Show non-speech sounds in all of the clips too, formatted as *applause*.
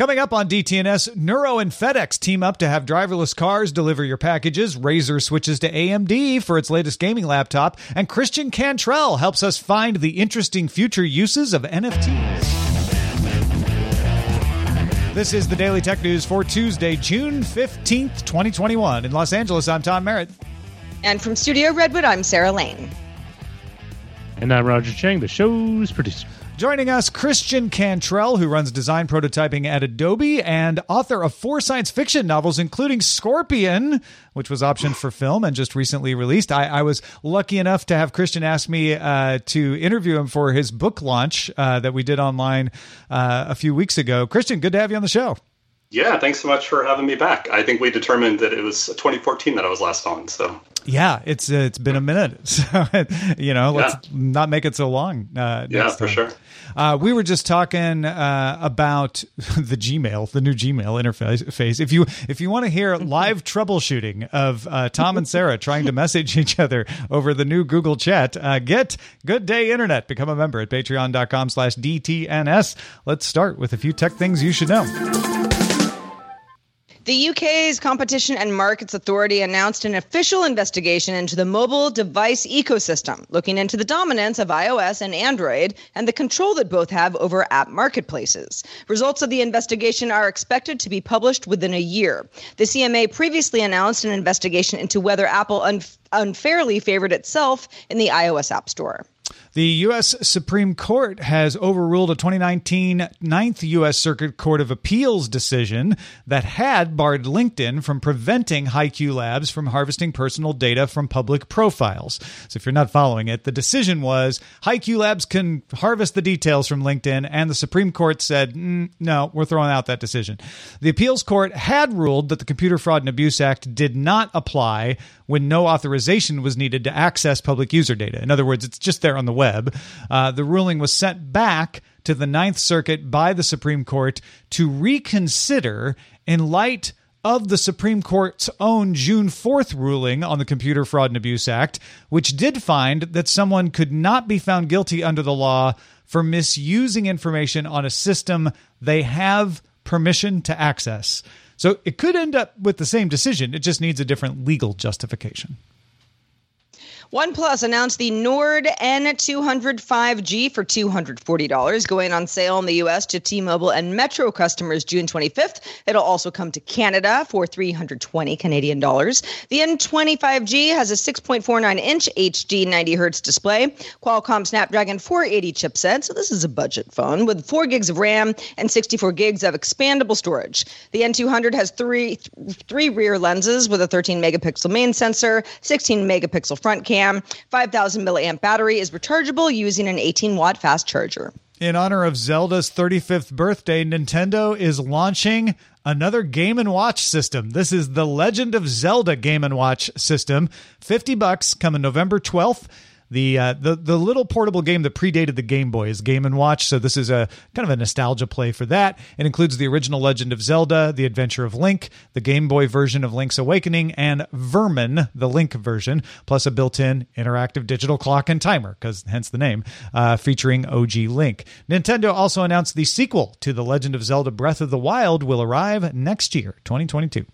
Coming up on DTNS, Nuro and FedEx team up to have driverless cars deliver your packages. Razer switches to AMD for its latest gaming laptop, and Christian Cantrell helps us find the interesting future uses of NFTs. This is the Daily Tech News for Tuesday, June 15th, 2021. In Los Angeles, I'm Tom Merritt. And from Studio Redwood, I'm Sarah Lane. And I'm Roger Chang, the show's producer. Joining us, Christian Cantrell, who runs design prototyping at Adobe and author of four science fiction novels, including Scorpion, which was optioned for film and just recently released. I, I was lucky enough to have Christian ask me uh, to interview him for his book launch uh, that we did online uh, a few weeks ago. Christian, good to have you on the show. Yeah, thanks so much for having me back. I think we determined that it was 2014 that I was last on. So yeah, it's uh, it's been a minute, *laughs* so you know, let's yeah. not make it so long. Uh, yeah, for sure. Uh, we were just talking uh, about *laughs* the Gmail, the new Gmail interface. If you if you want to hear *laughs* live troubleshooting of uh, Tom and Sarah trying to message each other over the new Google Chat, uh, get Good Day Internet. Become a member at Patreon.com/slash DTNS. Let's start with a few tech things you should know. The UK's Competition and Markets Authority announced an official investigation into the mobile device ecosystem, looking into the dominance of iOS and Android and the control that both have over app marketplaces. Results of the investigation are expected to be published within a year. The CMA previously announced an investigation into whether Apple un- unfairly favored itself in the iOS App Store. The U.S. Supreme Court has overruled a 2019 Ninth U.S. Circuit Court of Appeals decision that had barred LinkedIn from preventing HiQ Labs from harvesting personal data from public profiles. So, if you're not following it, the decision was HiQ Labs can harvest the details from LinkedIn, and the Supreme Court said, mm, no, we're throwing out that decision. The appeals court had ruled that the Computer Fraud and Abuse Act did not apply when no authorization was needed to access public user data. In other words, it's just there on the web. Uh, the ruling was sent back to the Ninth Circuit by the Supreme Court to reconsider in light of the Supreme Court's own June 4th ruling on the Computer Fraud and Abuse Act, which did find that someone could not be found guilty under the law for misusing information on a system they have permission to access. So it could end up with the same decision. It just needs a different legal justification. OnePlus announced the Nord N200 5G for $240, going on sale in the US to T Mobile and Metro customers June 25th. It'll also come to Canada for 320 Canadian dollars. The N20 5G has a 6.49 inch HD 90 hertz display, Qualcomm Snapdragon 480 chipset. So this is a budget phone with 4 gigs of RAM and 64 gigs of expandable storage. The N200 has three, three rear lenses with a 13 megapixel main sensor, 16 megapixel front camera 5,000 milliamp battery is rechargeable using an 18 watt fast charger. In honor of Zelda's 35th birthday, Nintendo is launching another Game and Watch system. This is the Legend of Zelda Game and Watch system. 50 bucks coming November 12th. The uh, the the little portable game that predated the Game Boy is Game and Watch, so this is a kind of a nostalgia play for that. It includes the original Legend of Zelda, The Adventure of Link, the Game Boy version of Link's Awakening, and Vermin, the Link version, plus a built-in interactive digital clock and timer, because hence the name, uh, featuring OG Link. Nintendo also announced the sequel to The Legend of Zelda: Breath of the Wild will arrive next year, 2022.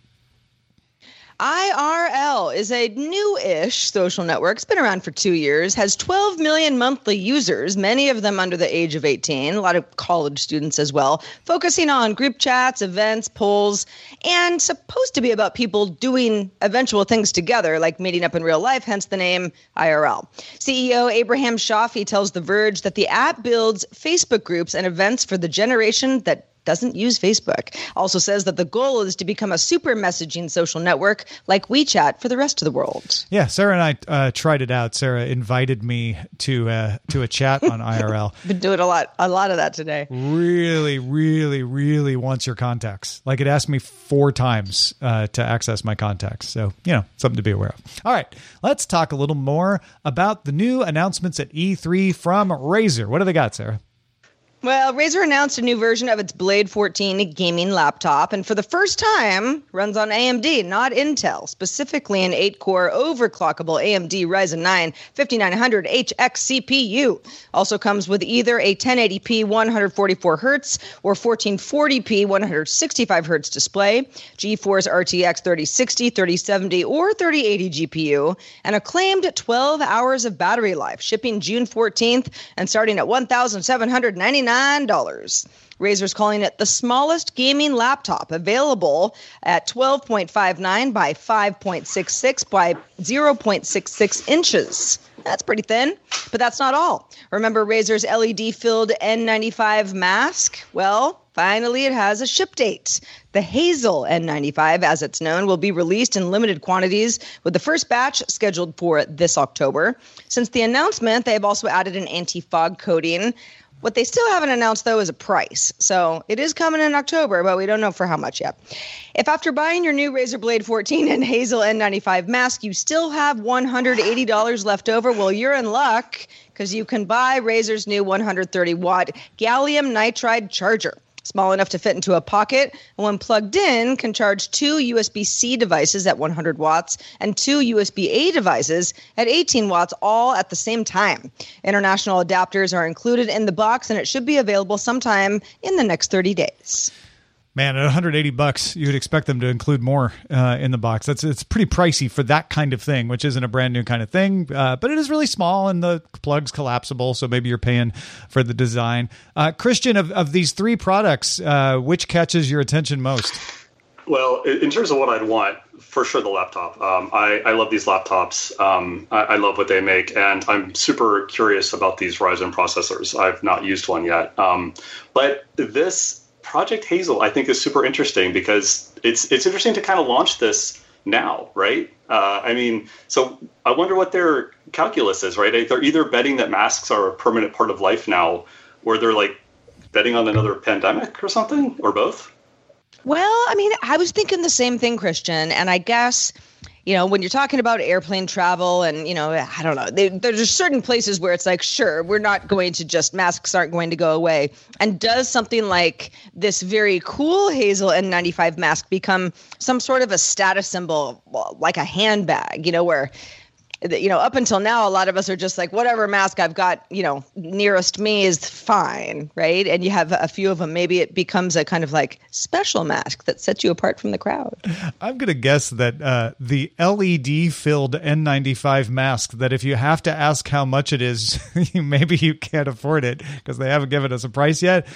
IRL is a new ish social network. It's been around for two years, has 12 million monthly users, many of them under the age of 18, a lot of college students as well, focusing on group chats, events, polls, and supposed to be about people doing eventual things together, like meeting up in real life, hence the name IRL. CEO Abraham Shafi tells The Verge that the app builds Facebook groups and events for the generation that doesn't use Facebook. Also says that the goal is to become a super messaging social network like WeChat for the rest of the world. Yeah, Sarah and I uh, tried it out. Sarah invited me to uh, to a chat on *laughs* IRL. Been doing a lot a lot of that today. Really, really, really wants your contacts. Like it asked me four times uh, to access my contacts. So you know something to be aware of. All right, let's talk a little more about the new announcements at E3 from Razer. What do they got, Sarah? Well, Razer announced a new version of its Blade 14 gaming laptop, and for the first time, runs on AMD, not Intel, specifically an 8 core overclockable AMD Ryzen 9 5900 HX CPU. Also comes with either a 1080p 144 Hz or 1440p 165 Hz display, GeForce RTX 3060, 3070, or 3080 GPU, and a claimed 12 hours of battery life, shipping June 14th and starting at 1799 $9. Razer's calling it the smallest gaming laptop available at 12.59 by 5.66 by 0.66 inches. That's pretty thin, but that's not all. Remember Razer's LED filled N95 mask? Well, finally it has a ship date. The Hazel N95, as it's known, will be released in limited quantities with the first batch scheduled for this October. Since the announcement, they have also added an anti fog coating. What they still haven't announced, though, is a price. So it is coming in October, but we don't know for how much yet. If after buying your new Razer Blade 14 and Hazel N95 mask, you still have $180 left over, well, you're in luck because you can buy Razer's new 130 watt gallium nitride charger small enough to fit into a pocket, and when plugged in, can charge two USB C devices at 100 watts and two USB A devices at 18 watts, all at the same time. International adapters are included in the box, and it should be available sometime in the next 30 days. Man, at 180 bucks, you would expect them to include more uh, in the box. That's it's pretty pricey for that kind of thing, which isn't a brand new kind of thing. Uh, but it is really small, and the plug's collapsible, so maybe you're paying for the design. Uh, Christian, of, of these three products, uh, which catches your attention most? Well, in terms of what I'd want, for sure the laptop. Um, I, I love these laptops. Um, I, I, love what they make, and I'm super curious about these Ryzen processors. I've not used one yet, um, but this Project Hazel, I think, is super interesting because it's it's interesting to kind of launch this now, right? Uh, I mean, so I wonder what their calculus is, right? They're either betting that masks are a permanent part of life now, or they're like betting on another pandemic or something, or both. Well, I mean, I was thinking the same thing, Christian, and I guess you know, when you're talking about airplane travel and, you know, I don't know, they, there's certain places where it's like, sure, we're not going to just, masks aren't going to go away. And does something like this very cool Hazel N95 mask become some sort of a status symbol, like a handbag, you know, where you know, up until now, a lot of us are just like, whatever mask I've got, you know, nearest me is fine, right? And you have a few of them. Maybe it becomes a kind of like special mask that sets you apart from the crowd. I'm going to guess that uh, the LED filled N95 mask, that if you have to ask how much it is, *laughs* maybe you can't afford it because they haven't given us a price yet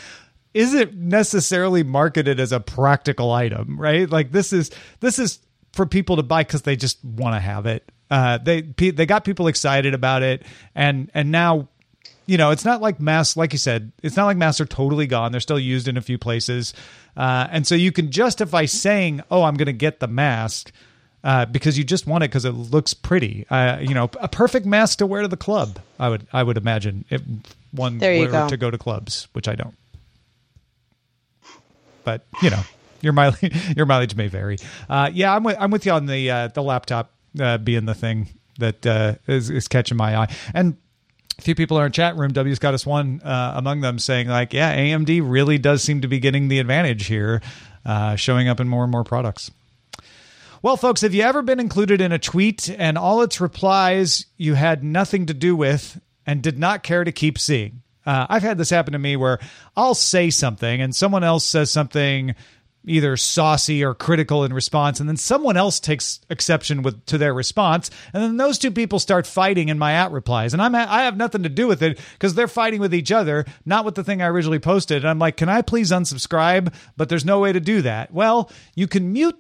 isn't necessarily marketed as a practical item, right? Like this is this is for people to buy because they just want to have it uh, they they got people excited about it, and and now you know, it's not like masks, like you said, it's not like masks are totally gone. They're still used in a few places. Uh, and so you can justify saying, oh, I'm going to get the mask uh, because you just want it because it looks pretty. Uh, you know, a perfect mask to wear to the club, I would, I would imagine if one were go. to go to clubs, which I don't. But, you know, your mileage, *laughs* your mileage may vary. Uh, yeah, I'm with, I'm with you on the, uh, the laptop uh, being the thing. that uh, is, is catching my eye. And a few people are in chat room, W's got us one uh, among them, saying like, yeah, AMD really does seem to be getting the advantage here, uh, showing up in more and more products. Well, folks, have you ever been included in a tweet and all its replies you had nothing to do with and did not care to keep seeing? Uh, I've had this happen to me where I'll say something and someone else says something either saucy or critical in response and then someone else takes exception with to their response and then those two people start fighting in my at replies. And I'm I have nothing to do with it cuz they're fighting with each other not with the thing I originally posted. And I'm like can I please unsubscribe? But there's no way to do that. Well you can mute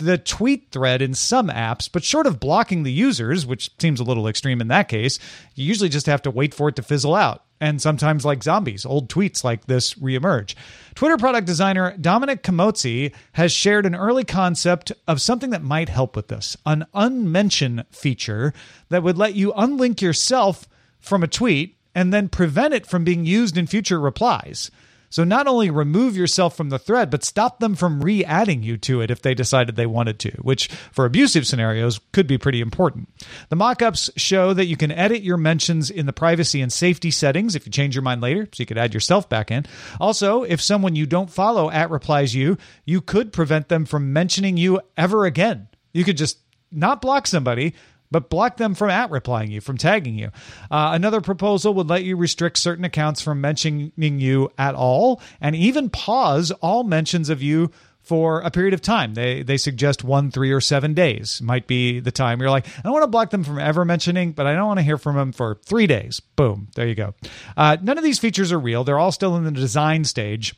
the tweet thread in some apps, but short of blocking the users, which seems a little extreme in that case, you usually just have to wait for it to fizzle out. And sometimes, like zombies, old tweets like this reemerge. Twitter product designer Dominic Camozzi has shared an early concept of something that might help with this an unmention feature that would let you unlink yourself from a tweet and then prevent it from being used in future replies. So not only remove yourself from the thread, but stop them from re adding you to it if they decided they wanted to, which for abusive scenarios could be pretty important. The mock ups show that you can edit your mentions in the privacy and safety settings if you change your mind later, so you could add yourself back in. Also, if someone you don't follow at replies you, you could prevent them from mentioning you ever again. You could just not block somebody, but block them from at replying you, from tagging you. Uh, another proposal would let you restrict certain accounts from mentioning you at all, and even pause all mentions of you for a period of time. They they suggest one, three, or seven days might be the time. You're like, I don't want to block them from ever mentioning, but I don't want to hear from them for three days. Boom, there you go. Uh, none of these features are real. They're all still in the design stage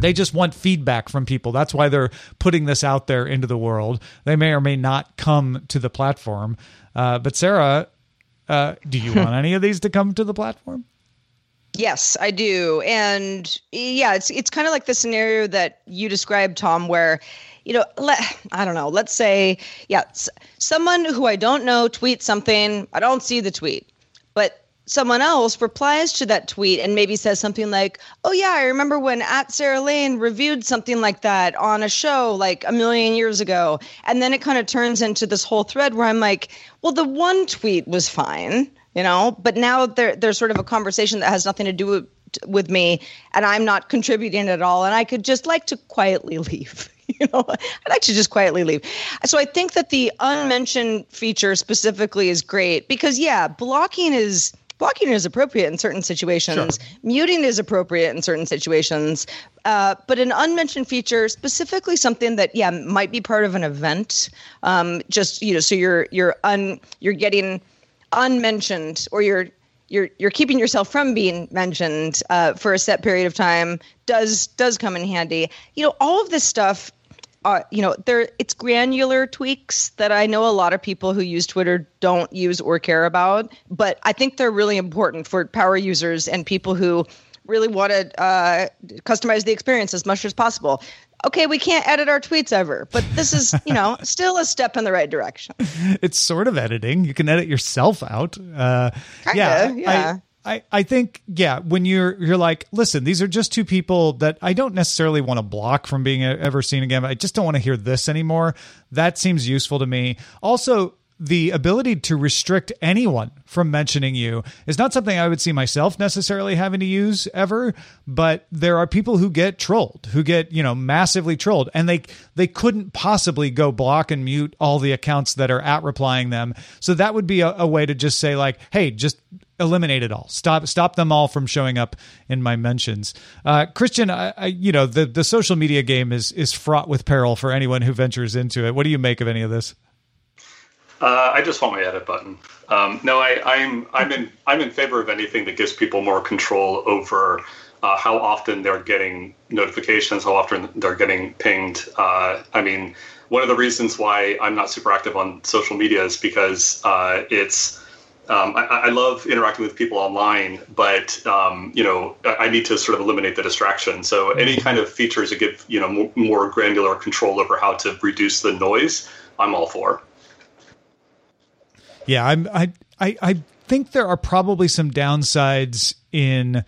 they just want feedback from people. That's why they're putting this out there into the world. They may or may not come to the platform. Uh, but Sarah, uh, do you want *laughs* any of these to come to the platform? Yes, I do. And yeah, it's it's kind of like the scenario that you described, Tom, where you know, let, I don't know, let's say, yeah, someone who I don't know tweets something, I don't see the tweet, but someone else replies to that tweet and maybe says something like, "Oh yeah, I remember when at Sarah Lane reviewed something like that on a show like a million years ago." And then it kind of turns into this whole thread where I'm like, "Well, the one tweet was fine, you know, but now there there's sort of a conversation that has nothing to do with with me and I'm not contributing at all and I could just like to quietly *laughs* leave." you know i'd like to just quietly leave so i think that the unmentioned feature specifically is great because yeah blocking is blocking is appropriate in certain situations. Sure. muting is appropriate in certain situations. Uh, but an unmentioned feature specifically something that yeah might be part of an event um, just you know so you're you're un you're getting unmentioned or you're you're you're keeping yourself from being mentioned uh, for a set period of time does does come in handy. You know all of this stuff uh, you know, there it's granular tweaks that I know a lot of people who use Twitter don't use or care about, but I think they're really important for power users and people who really want to uh, customize the experience as much as possible. Okay, we can't edit our tweets ever, but this is, you know, *laughs* still a step in the right direction. It's sort of editing. You can edit yourself out. Uh, Kinda, yeah, yeah. I, I, I think yeah when you're you're like listen these are just two people that I don't necessarily want to block from being ever seen again I just don't want to hear this anymore. That seems useful to me. Also the ability to restrict anyone from mentioning you is not something I would see myself necessarily having to use ever, but there are people who get trolled, who get, you know, massively trolled and they they couldn't possibly go block and mute all the accounts that are at replying them. So that would be a, a way to just say like, "Hey, just eliminate it all. Stop stop them all from showing up in my mentions. Uh, Christian, I, I, you know the the social media game is is fraught with peril for anyone who ventures into it. What do you make of any of this? Uh, I just want my edit button. Um, no, I, I'm I'm in I'm in favor of anything that gives people more control over uh, how often they're getting notifications, how often they're getting pinged. Uh, I mean, one of the reasons why I'm not super active on social media is because uh, it's um, I, I, love interacting with people online, but um, you know I need to sort of eliminate the distraction. So any kind of features that give you know more, more granular control over how to reduce the noise, I'm all for. Yeah, I'm. I I I think there are probably some downsides in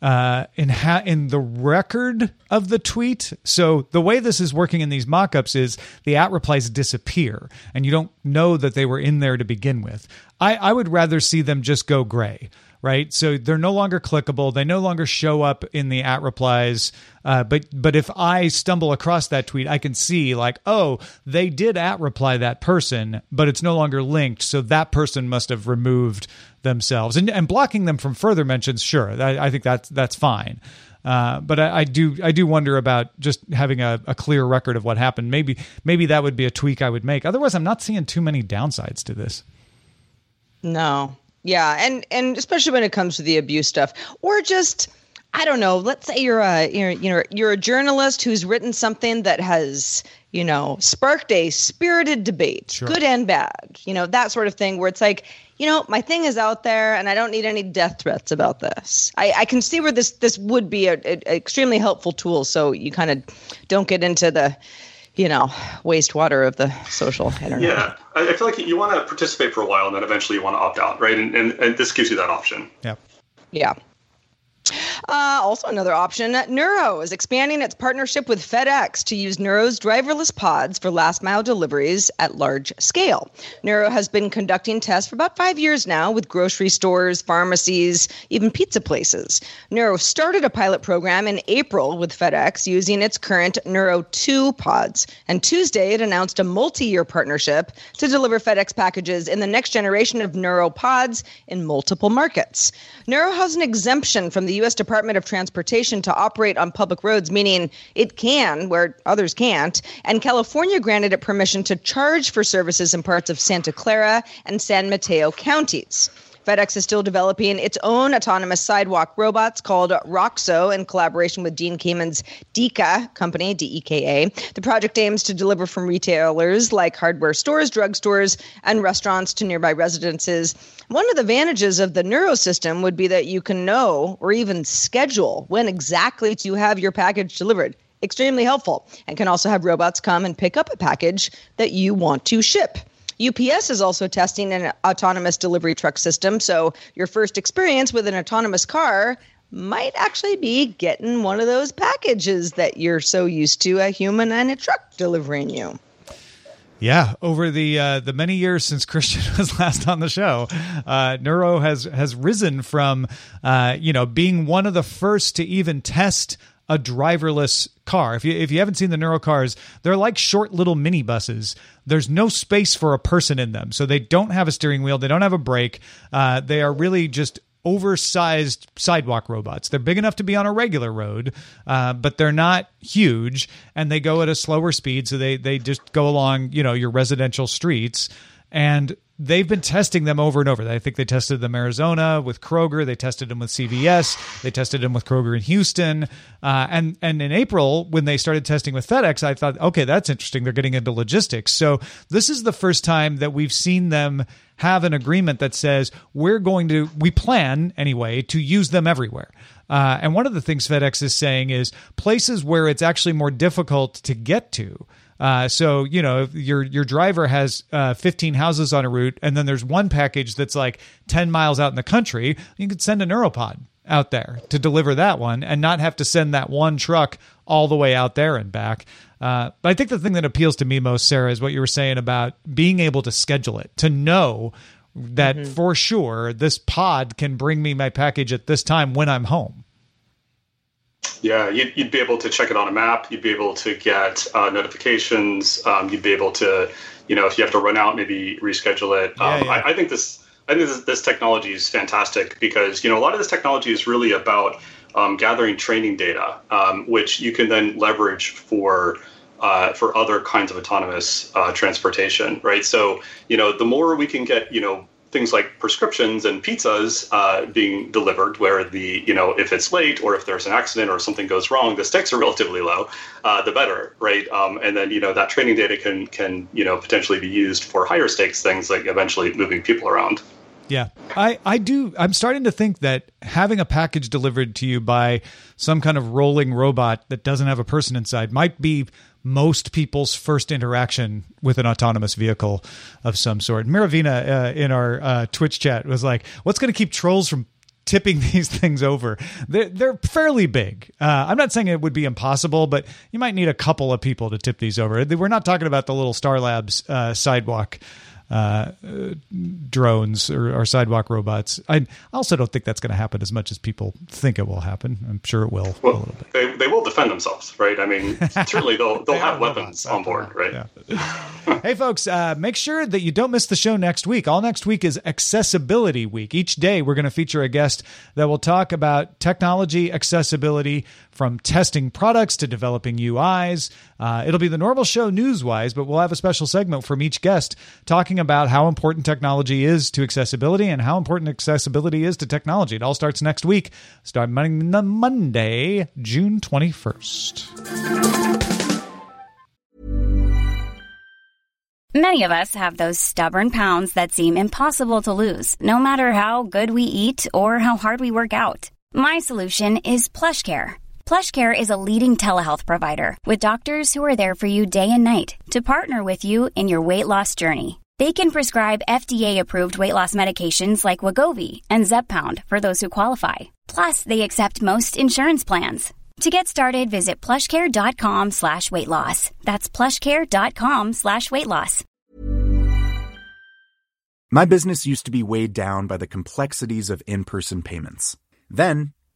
uh, in ha- in the record of the tweet. So the way this is working in these mockups is the at replies disappear, and you don't know that they were in there to begin with. I, I would rather see them just go gray right? So they're no longer clickable. They no longer show up in the at replies. Uh, but but if I stumble across that tweet, I can see like, oh, they did at reply that person, but it's no longer linked. So that person must have removed themselves and and blocking them from further mentions. Sure, I, I think that's that's fine. Uh, but I, I, do I do wonder about just having a, a, clear record of what happened. Maybe maybe that would be a tweak I would make. Otherwise, I'm not seeing too many downsides to this. No, yeah, and and especially when it comes to the abuse stuff, or just I don't know. Let's say you're a you're you know you're a journalist who's written something that has you know sparked a spirited debate, sure. good and bad. You know that sort of thing where it's like you know my thing is out there and I don't need any death threats about this. I, I can see where this this would be a, a, a extremely helpful tool. So you kind of don't get into the you know, wastewater of the social internet. Yeah, I, feel like you want to participate for a while and then eventually you want to opt out, right? And, and, and this gives you that option. Yeah. Yeah. Uh, also, another option Nuro is expanding its partnership with FedEx to use Nuro's driverless pods for last mile deliveries at large scale. Nuro has been conducting tests for about five years now with grocery stores, pharmacies, even pizza places. Nuro started a pilot program in April with FedEx using its current Nuro 2 pods. And Tuesday, it announced a multi year partnership to deliver FedEx packages in the next generation of Nuro pods in multiple markets. Nuro has an exemption from the U.S. Department of Transportation to operate on public roads, meaning it can where others can't. And California granted it permission to charge for services in parts of Santa Clara and San Mateo counties. FedEx is still developing its own autonomous sidewalk robots called Roxo in collaboration with Dean Kamen's Deka company, D E K A. The project aims to deliver from retailers like hardware stores, drugstores, and restaurants to nearby residences. One of the advantages of the Nuro system would be that you can know or even schedule when exactly to have your package delivered extremely helpful and can also have robots come and pick up a package that you want to ship. UPS is also testing an autonomous delivery truck system. So your first experience with an autonomous car might actually be getting one of those packages that you're so used to a human and a truck delivering you. Yeah, over the uh, the many years since Christian *laughs* was last on the show, uh, Nuro has has risen from uh, you know being one of the first to even test a driverless car. If you if you haven't seen the Nuro cars, they're like short little minibuses. There's no space for a person in them, so they don't have a steering wheel. They don't have a brake. Uh, they are really just oversized sidewalk robots. They're big enough to be on a regular road, uh, but they're not huge, and they go at a slower speed. So they they just go along, you know, your residential streets. And they've been testing them over and over. I think they tested them Arizona with Kroger. They tested them with CVS. They tested them with Kroger in Houston. Uh, and and in April, when they started testing with FedEx, I thought, okay, that's interesting. They're getting into logistics. So this is the first time that we've seen them have an agreement that says we're going to we plan anyway to use them everywhere. Uh, and one of the things FedEx is saying is places where it's actually more difficult to get to uh, so you know, if your your driver has uh, 15 houses on a route, and then there's one package that's like 10 miles out in the country, you could send a Nuro pod out there to deliver that one, and not have to send that one truck all the way out there and back. Uh, but I think the thing that appeals to me most, Sarah, is what you were saying about being able to schedule it, to know that mm-hmm. for sure this pod can bring me my package at this time when I'm home. Yeah, you'd, you'd, be able to check it on a map. You'd be able to get uh, notifications. Um, you'd be able to, you know, if you have to run out, maybe reschedule it. Um, yeah, yeah. I, I, think this, I think this, this, technology is fantastic because you know a lot of this technology is really about um, gathering training data, um, which you can then leverage for. Uh, for other kinds of autonomous uh, transportation, right? So, you know, the more we can get, you know, things like prescriptions and pizzas uh, being delivered where the you know if it's late or if there's an accident or something goes wrong the stakes are *laughs* relatively low uh, the better right um, and then you know that training data can can you know potentially be used for higher stakes things like eventually moving people around yeah, I, I do. I'm starting to think that having a package delivered to you by some kind of rolling robot that doesn't have a person inside might be most people's first interaction with an autonomous vehicle of some sort. Miravina uh, in our uh, Twitch chat was like, "What's going to keep trolls from tipping *laughs* these things over. They're, they're fairly big. Uh, I'm not saying it would be impossible, but you might need a couple of people to tip these over. We're not talking about the little Star Labs uh, sidewalk uh, drones or, or, sidewalk robots. I also don't think that's going to happen as much as people think it will happen. I'm sure it will well, They, they will defend themselves, right? I mean, certainly they'll *laughs* they'll they have weapons on board, right? Yeah. *laughs* hey, folks, uh, make sure that you don't miss the show next week. All next week is Accessibility Week. Each day, we're going to feature a guest that will talk about technology accessibility from testing products to developing UIs. Uh, it'll be the normal show news wise, but we'll have a special segment from each guest talking about how important technology is to accessibility and how important accessibility is to technology. It all starts next week, starting Monday, June 21st. Many of us have those stubborn pounds that seem impossible to lose, no matter how good we eat or how hard we work out. My solution is PlushCare PlushCare is a leading telehealth provider with doctors who are there for you day and night to partner with you in your weight loss journey. They can prescribe FDA-approved weight loss medications like Wegovy and Zepbound for those who qualify. Plus, they accept most insurance plans. To get started, visit plushcare.com slash weight loss. That's plushcare.com slash weight loss. My business used to be weighed down by the complexities of in-person payments. Then,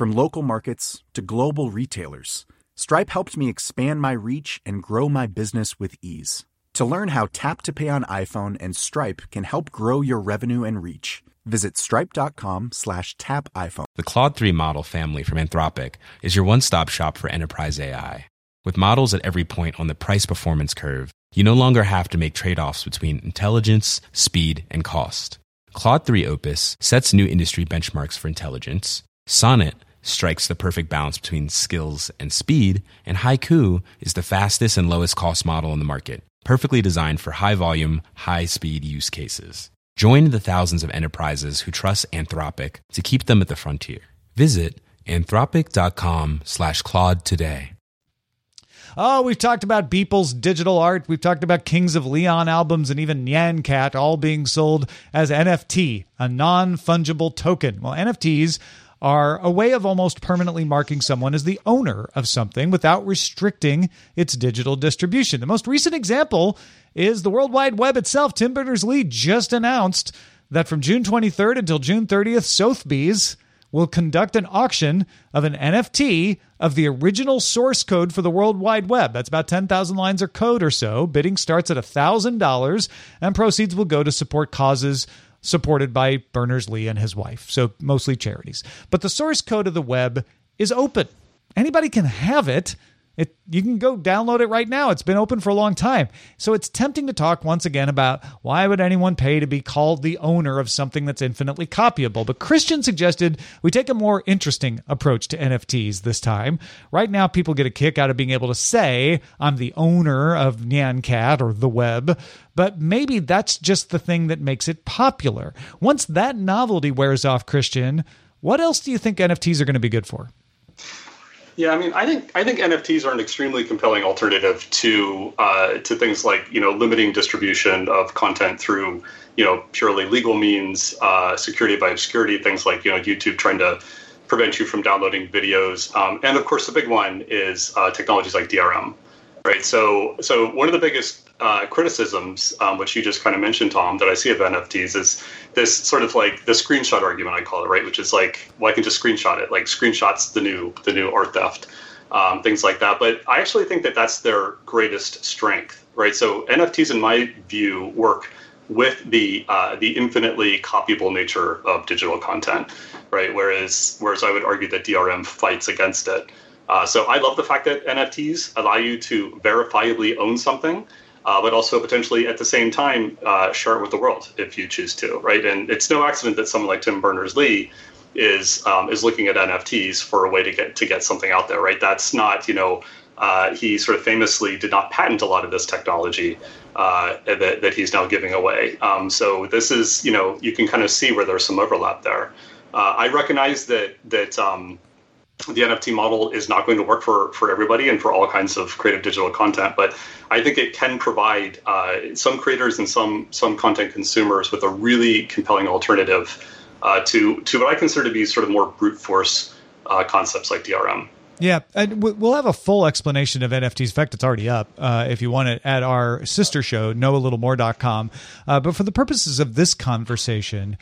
From local markets to global retailers, Stripe helped me expand my reach and grow my business with ease. To learn how Tap to Pay on iPhone and Stripe can help grow your revenue and reach, visit stripe.com slash tap iPhone. The Claude 3 model family from Anthropic is your one-stop shop for enterprise AI. With models at every point on the price-performance curve, you no longer have to make trade-offs between intelligence, speed, and cost. Claude 3 Opus sets new industry benchmarks for intelligence. Sonnet strikes the perfect balance between skills and speed, and Haiku is the fastest and lowest cost model in the market, perfectly designed for high volume, high speed use cases. Join the thousands of enterprises who trust Anthropic to keep them at the frontier. Visit anthropic.com slash Claude today. Oh, we've talked about Beeple's digital art. We've talked about Kings of Leon albums and even Nyan Cat all being sold as NFT, a non fungible token. Well, NFTs are a way of almost permanently marking someone as the owner of something without restricting its digital distribution. The most recent example is the World Wide Web itself. Tim Berners Lee just announced that from June 23rd until June 30th, Sotheby's will conduct an auction of an NFT of the original source code for the World Wide Web. That's about 10,000 lines of code or so. Bidding starts at $1,000, and proceeds will go to support causes supported by Berners Lee and his wife, so mostly charities. But the source code of the web is open. Anybody can have it. It, you can go download it right now. It's been open for a long time. So it's tempting to talk once again about why would anyone pay to be called the owner of something that's infinitely copyable. But Christian suggested we take a more interesting approach to NFTs this time. Right now, people get a kick out of being able to say, I'm the owner of Nyan Cat or the web. But maybe that's just the thing that makes it popular. Once that novelty wears off, Christian, what else do you think NFTs are going to be good for? Yeah, I mean, I think I think NFTs are an extremely compelling alternative to uh, to things like you know limiting distribution of content through you know purely legal means, uh, security by obscurity, things like you know YouTube trying to prevent you from downloading videos, um, and of course the big one is uh, technologies like DRM, right? So so one of the biggest uh, criticisms, um, which you just kind of mentioned, Tom, that I see of NFTs is this sort of like the screenshot argument, I call it, right? Which is like, well, I can just screenshot it. Like screenshots the new the new art theft, um, things like that. But I actually think that that's their greatest strength, right? So NFTs, in my view, work with the uh, the infinitely copyable nature of digital content, right? Whereas whereas I would argue that DRM fights against it. Uh, so I love the fact that NFTs allow you to verifiably own something uh, but also potentially at the same time uh, share it with the world if you choose to, right? And it's no accident that someone like Tim Berners Lee is um, is looking at NFTs for a way to get to get something out there, right? That's not you know uh, he sort of famously did not patent a lot of this technology uh, that, that he's now giving away. Um, so this is, you know, you can kind of see where there's some overlap there. Uh, I recognize that that um, the NFT model is not going to work for for everybody and for all kinds of creative digital content, but I think it can provide uh, some creators and some some content consumers with a really compelling alternative uh, to to what I consider to be sort of more brute force uh, concepts like DRM. Yeah, and we'll have a full explanation of NFTs. In fact, it's already up uh, if you want it at our sister show, knowalittlemore.com. Uh, but for the purposes of this conversation,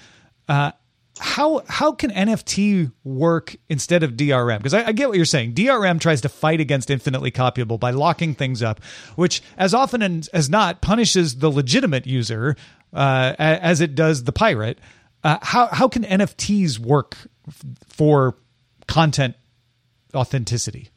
uh, how how can NFT work instead of DRM? Because I, I, get what you're saying. DRM tries to fight against infinitely copyable by locking things up, which as often as not punishes the legitimate user uh, as it does the pirate. Uh, how how can NFTs work for content authenticity?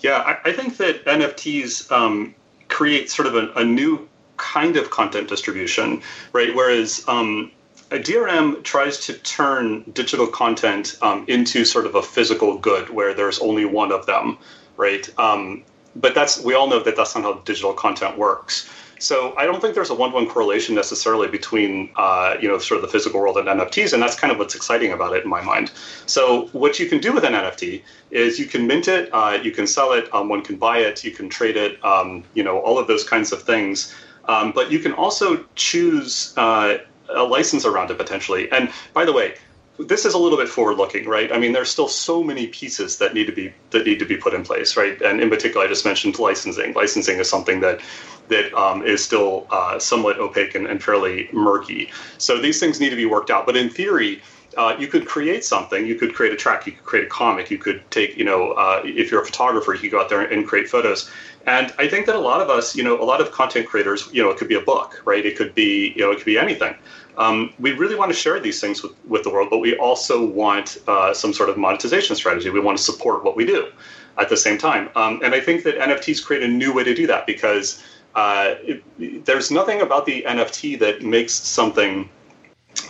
Yeah, I, I think that NFTs um, create sort of a, a, new kind of content distribution, right? Whereas um, a DRM tries to turn digital content um, into sort of a physical good where there's only one of them, right? Um, but that's we all know that that's not how digital content works. So I don't think there's a one-to-one correlation necessarily between uh, you know sort of the physical world and NFTs, and that's kind of what's exciting about it in my mind. So what you can do with an NFT is you can mint it, uh, you can sell it, um, one can buy it, you can trade it, um, you know all of those kinds of things. Um, but you can also choose uh, a license around it potentially. And by the way, this is a little bit forward looking, right? I mean, there's still so many pieces that need to be that need to be put in place, right? And in particular, I just mentioned licensing. Licensing is something that that um, is still uh, somewhat opaque and, and, fairly murky. So these things need to be worked out. But in theory, uh, you could create something. You could create a track. You could create a comic. You could take, you know, uh, if you're a photographer, you could go out there and create photos. And I think that a lot of us, you know, a lot of content creators, you know, it could be a book, right? It could be, you know, it could be anything. Um, we really want to share these things with, with the world, but we also want uh, some sort of monetization strategy. We want to support what we do at the same time. Um, and I think that NFTs create a new way to do that because uh, it, there's nothing about the NFT that makes something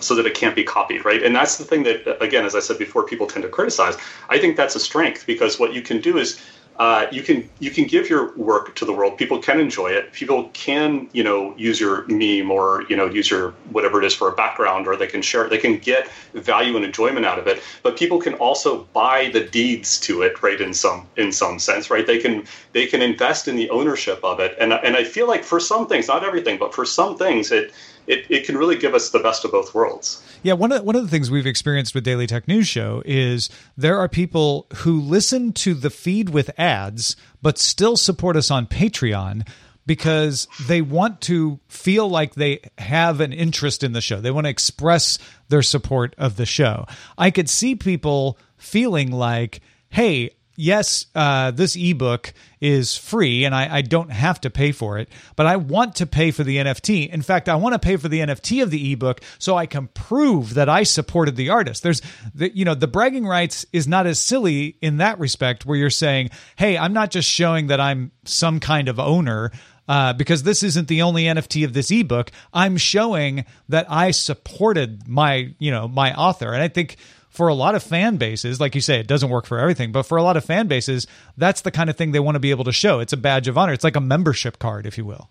so that it can't be copied, right? And that's the thing that, again, as I said before, people tend to criticize. I think that's a strength because what you can do is uh, you can you can give your work to the world. People can enjoy it. People can you know use your meme or you know use your whatever it is for a background, or they can share. it. They can get value and enjoyment out of it. But people can also buy the deeds to it, right? In some in some sense, right? They can they can invest in the ownership of it. And and I feel like for some things, not everything, but for some things, it it, it can really give us the best of both worlds. Yeah, one of one of the things we've experienced with Daily Tech News Show is there are people who listen to the feed with ads but still support us on Patreon because they want to feel like they have an interest in the show. They want to express their support of the show. I could see people feeling like, "Hey, yes, uh, this ebook is free and I, I, don't have to pay for it, but I want to pay for the NFT. In fact, I want to pay for the NFT of the ebook so I can prove that I supported the artist. There's the, you know, the bragging rights is not as silly in that respect where you're saying, Hey, I'm not just showing that I'm some kind of owner. Uh, because this isn't the only NFT of this ebook. I'm showing that I supported my, you know, my author, and I think for a lot of fan bases, like you say, it doesn't work for everything, but for a lot of fan bases, that's the kind of thing they want to be able to show. It's a badge of honor. It's like a membership card, if you will.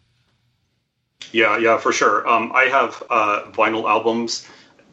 Yeah, yeah, for sure. Um, I have uh, vinyl albums,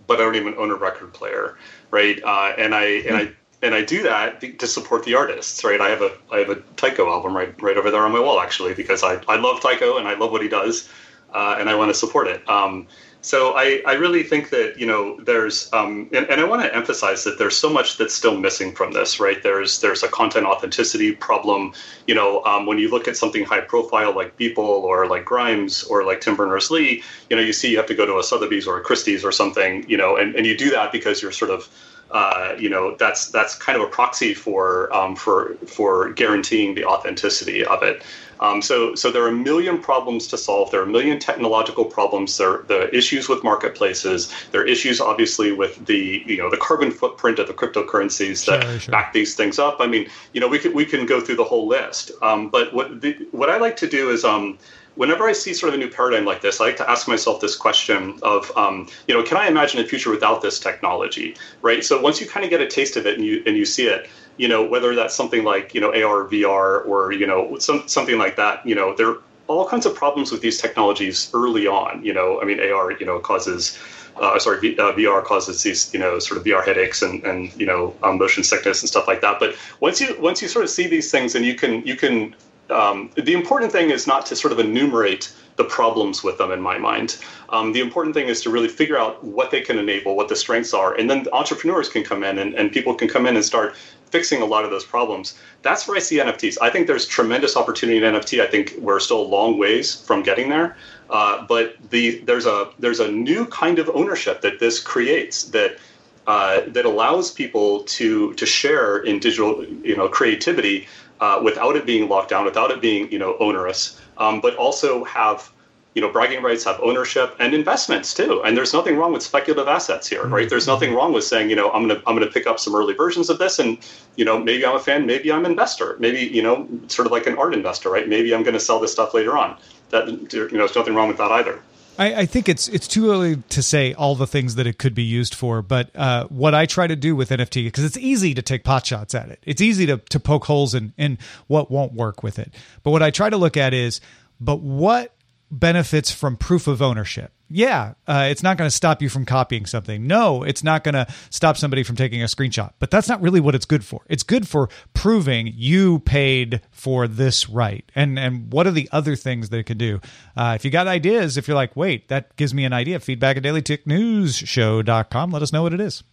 but I don't even own a record player, right? Uh, and I and I and I do that to support the artists, right? I have a I have a Tycho album right right over there on my wall actually because I I love Tycho and I love what he does, uh, and I want to support it. Um, so I, I really think that you know there's um, and, and I want to emphasize that there's so much that's still missing from this right there's there's a content authenticity problem you know um, when you look at something high profile like Beeple or like Grimes or like Tim Berners Lee you know you see you have to go to a Sotheby's or a Christie's or something you know and, and you do that because you're sort of uh, you know that's that's kind of a proxy for um, for for guaranteeing the authenticity of it. Um, so so there are a million problems to solve. There are a million technological problems. There are the issues with marketplaces. There are issues obviously with the you know the carbon footprint of the cryptocurrencies that sure, sure. back these things up. I mean you know we can we can go through the whole list. Um, but what the, what I like to do is um, whenever I see sort of a new paradigm like this, I like to ask myself this question of, um, you know, can I imagine a future without this technology, right? So once you kind of get a taste of it and you and you see it, you know, whether that's something like you know AR, VR, or you know some, something like that, you know, there are all kinds of problems with these technologies early on. You know, I mean, AR, you know, causes uh, sorry, v, uh, VR causes these, you know, sort of VR headaches and, and you know, um, motion sickness and stuff like that. But once you once you sort of see these things, and you can you can um, the important thing is not to sort of enumerate the problems with them in my mind. Um, the important thing is to really figure out what they can enable, what the strengths are, and then entrepreneurs can come in and, and people can come in and start fixing a lot of those problems. That's where I see NFTs. I think there's tremendous opportunity in NFT. I think we're still a long ways from getting there. Uh, but the there's a there's a new kind of ownership that this creates that uh, that allows people to to share in digital you know creativity uh, without it being locked down, without it being you know onerous, um, but also have you know bragging rights, have ownership and investments too. And there's nothing wrong with speculative assets here, right? There's mm-hmm. nothing wrong with saying you know I'm gonna I'm gonna pick up some early versions of this, and you know maybe I'm a fan, maybe I'm an investor, maybe you know sort of like an art investor, right? Maybe I'm going to sell this stuff later on. That you know there's nothing wrong with that either. I, I, think it's it's too early to say all the things that it could be used for. But uh, what I try to do with NFT because it's easy to take pot shots at it. It's easy to to poke holes in in what won't work with it. But what I try to look at is, but what benefits from proof of ownership. Yeah, uh, it's not going to stop you from copying something. No, it's not going to stop somebody from taking a screenshot. But that's not really what it's good for. It's good for proving you paid for this right. And and what are the other things that it can do? Uh, if you got ideas, if you're like, wait, that gives me an idea, feedback at dailytechnewsshow.com. Let us know what it is.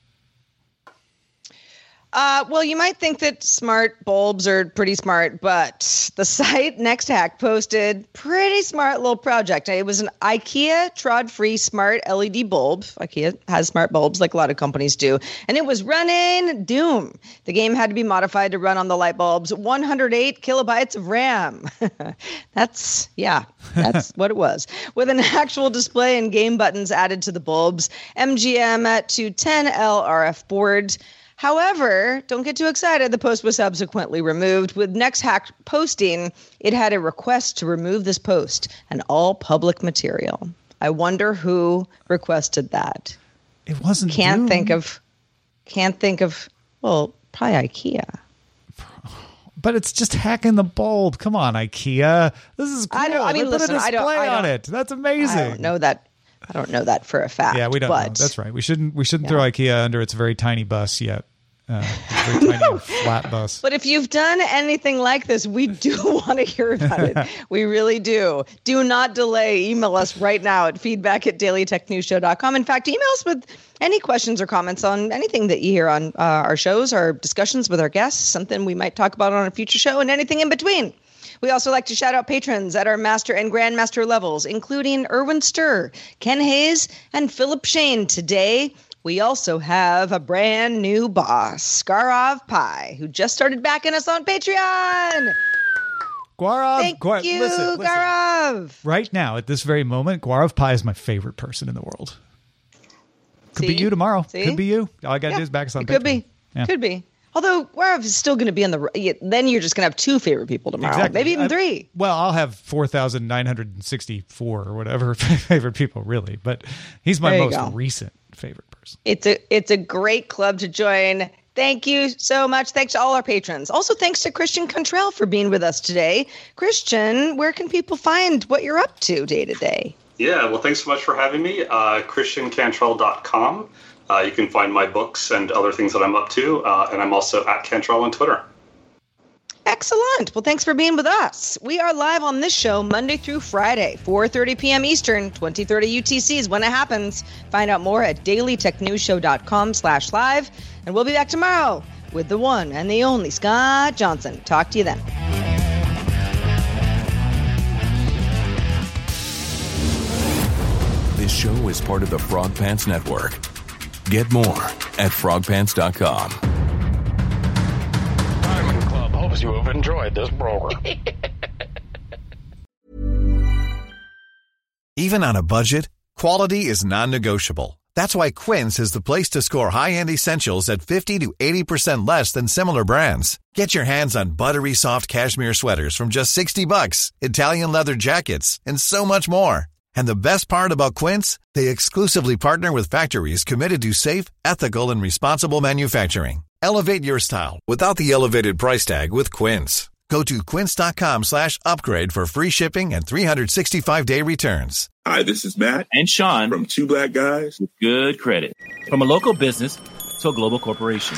Uh, well, you might think that smart bulbs are pretty smart, but the *laughs* site NextHack posted pretty smart little project. It was an IKEA Tradfri smart LED bulb. IKEA has smart bulbs like a lot of companies do, and it was running Doom. The game had to be modified to run on the light bulbs. 108 kilobytes of RAM. *laughs* that's yeah, that's *laughs* what it was. With an actual display and game buttons added to the bulbs. MGM at 210L RF board. However, don't get too excited. The post was subsequently removed. With Next Hack posting, it had a request to remove this post and all public material. I wonder who requested that. It wasn't. Can't Doom. think of. Can't think of. Well, probably IKEA. But it's just hacking the bulb. Come on, IKEA. This is cool. I, don't, I mean, they listen, put a display I don't, I don't, on it. That's amazing. I don't know that. I don't know that for a fact. Yeah, we don't. But, know. That's right. We shouldn't. We shouldn't yeah. throw IKEA under its very tiny bus yet. Uh, *laughs* very tiny flat bus. But if you've done anything like this, we do *laughs* want to hear about it. *laughs* we really do. Do not delay. Email us right now at feedback at dailytechnewsshow.com. In fact, email us with any questions or comments on anything that you hear on uh, our shows, our discussions with our guests, something we might talk about on a future show, and anything in between. We also like to shout out patrons at our master and grandmaster levels, including Erwin Stir, Ken Hayes, and Philip Shane. Today, we also have a brand new boss, Gaurav Pai, who just started backing us on Patreon. Gaurav, Thank Gaurav, you, listen, listen. Right now, at this very moment, Gaurav Pai is my favorite person in the world. Could See? be you tomorrow. See? Could be you. All I got to Yeah, do is back us on it could be. Yeah. Could be. Although Gaurav is still going to be on the. Then you're just going to have two favorite people tomorrow. Exactly. Maybe even I- three. Well, I'll have 4,964 or whatever *laughs* favorite people, really. But he's my most go. recent favorite person. It's a it's a great club to join. Thank you so much. Thanks to all our patrons. Also, thanks to Christian Cantrell for being with us today. Christian, where can people find what you're up to day to day? Yeah, well, thanks so much for having me. Uh, ChristianCantrell.com. Uh, you can find my books and other things that I'm up to, uh, and I'm also at Cantrell on Twitter. Excellent. Well, thanks for being with us. We are live on this show Monday through Friday, 4:30 p.m. Eastern, 2030 UTC is when it happens. Find out more at dailytechnewsshow.com slash live. And we'll be back tomorrow with the one and the only Scott Johnson. Talk to you then. This show is part of the Frog Pants Network. Get more at frogpants.com. Diamond Club hopes you have enjoyed this program. Even on a budget, quality is non-negotiable. That's why Quince is the place to score high-end essentials at 50 to 80% less than similar brands. Get your hands on buttery soft cashmere sweaters from just 60 bucks, Italian leather jackets, and so much more. And the best part about Quince, they exclusively partner with factories committed to safe, ethical, and responsible manufacturing. Elevate your style without the elevated price tag with Quince. Go to quince.com slash upgrade for free shipping and 365-day returns. Hi, this is Matt and Sean from Two Black Guys with Good Credit. From a local business to a global corporation.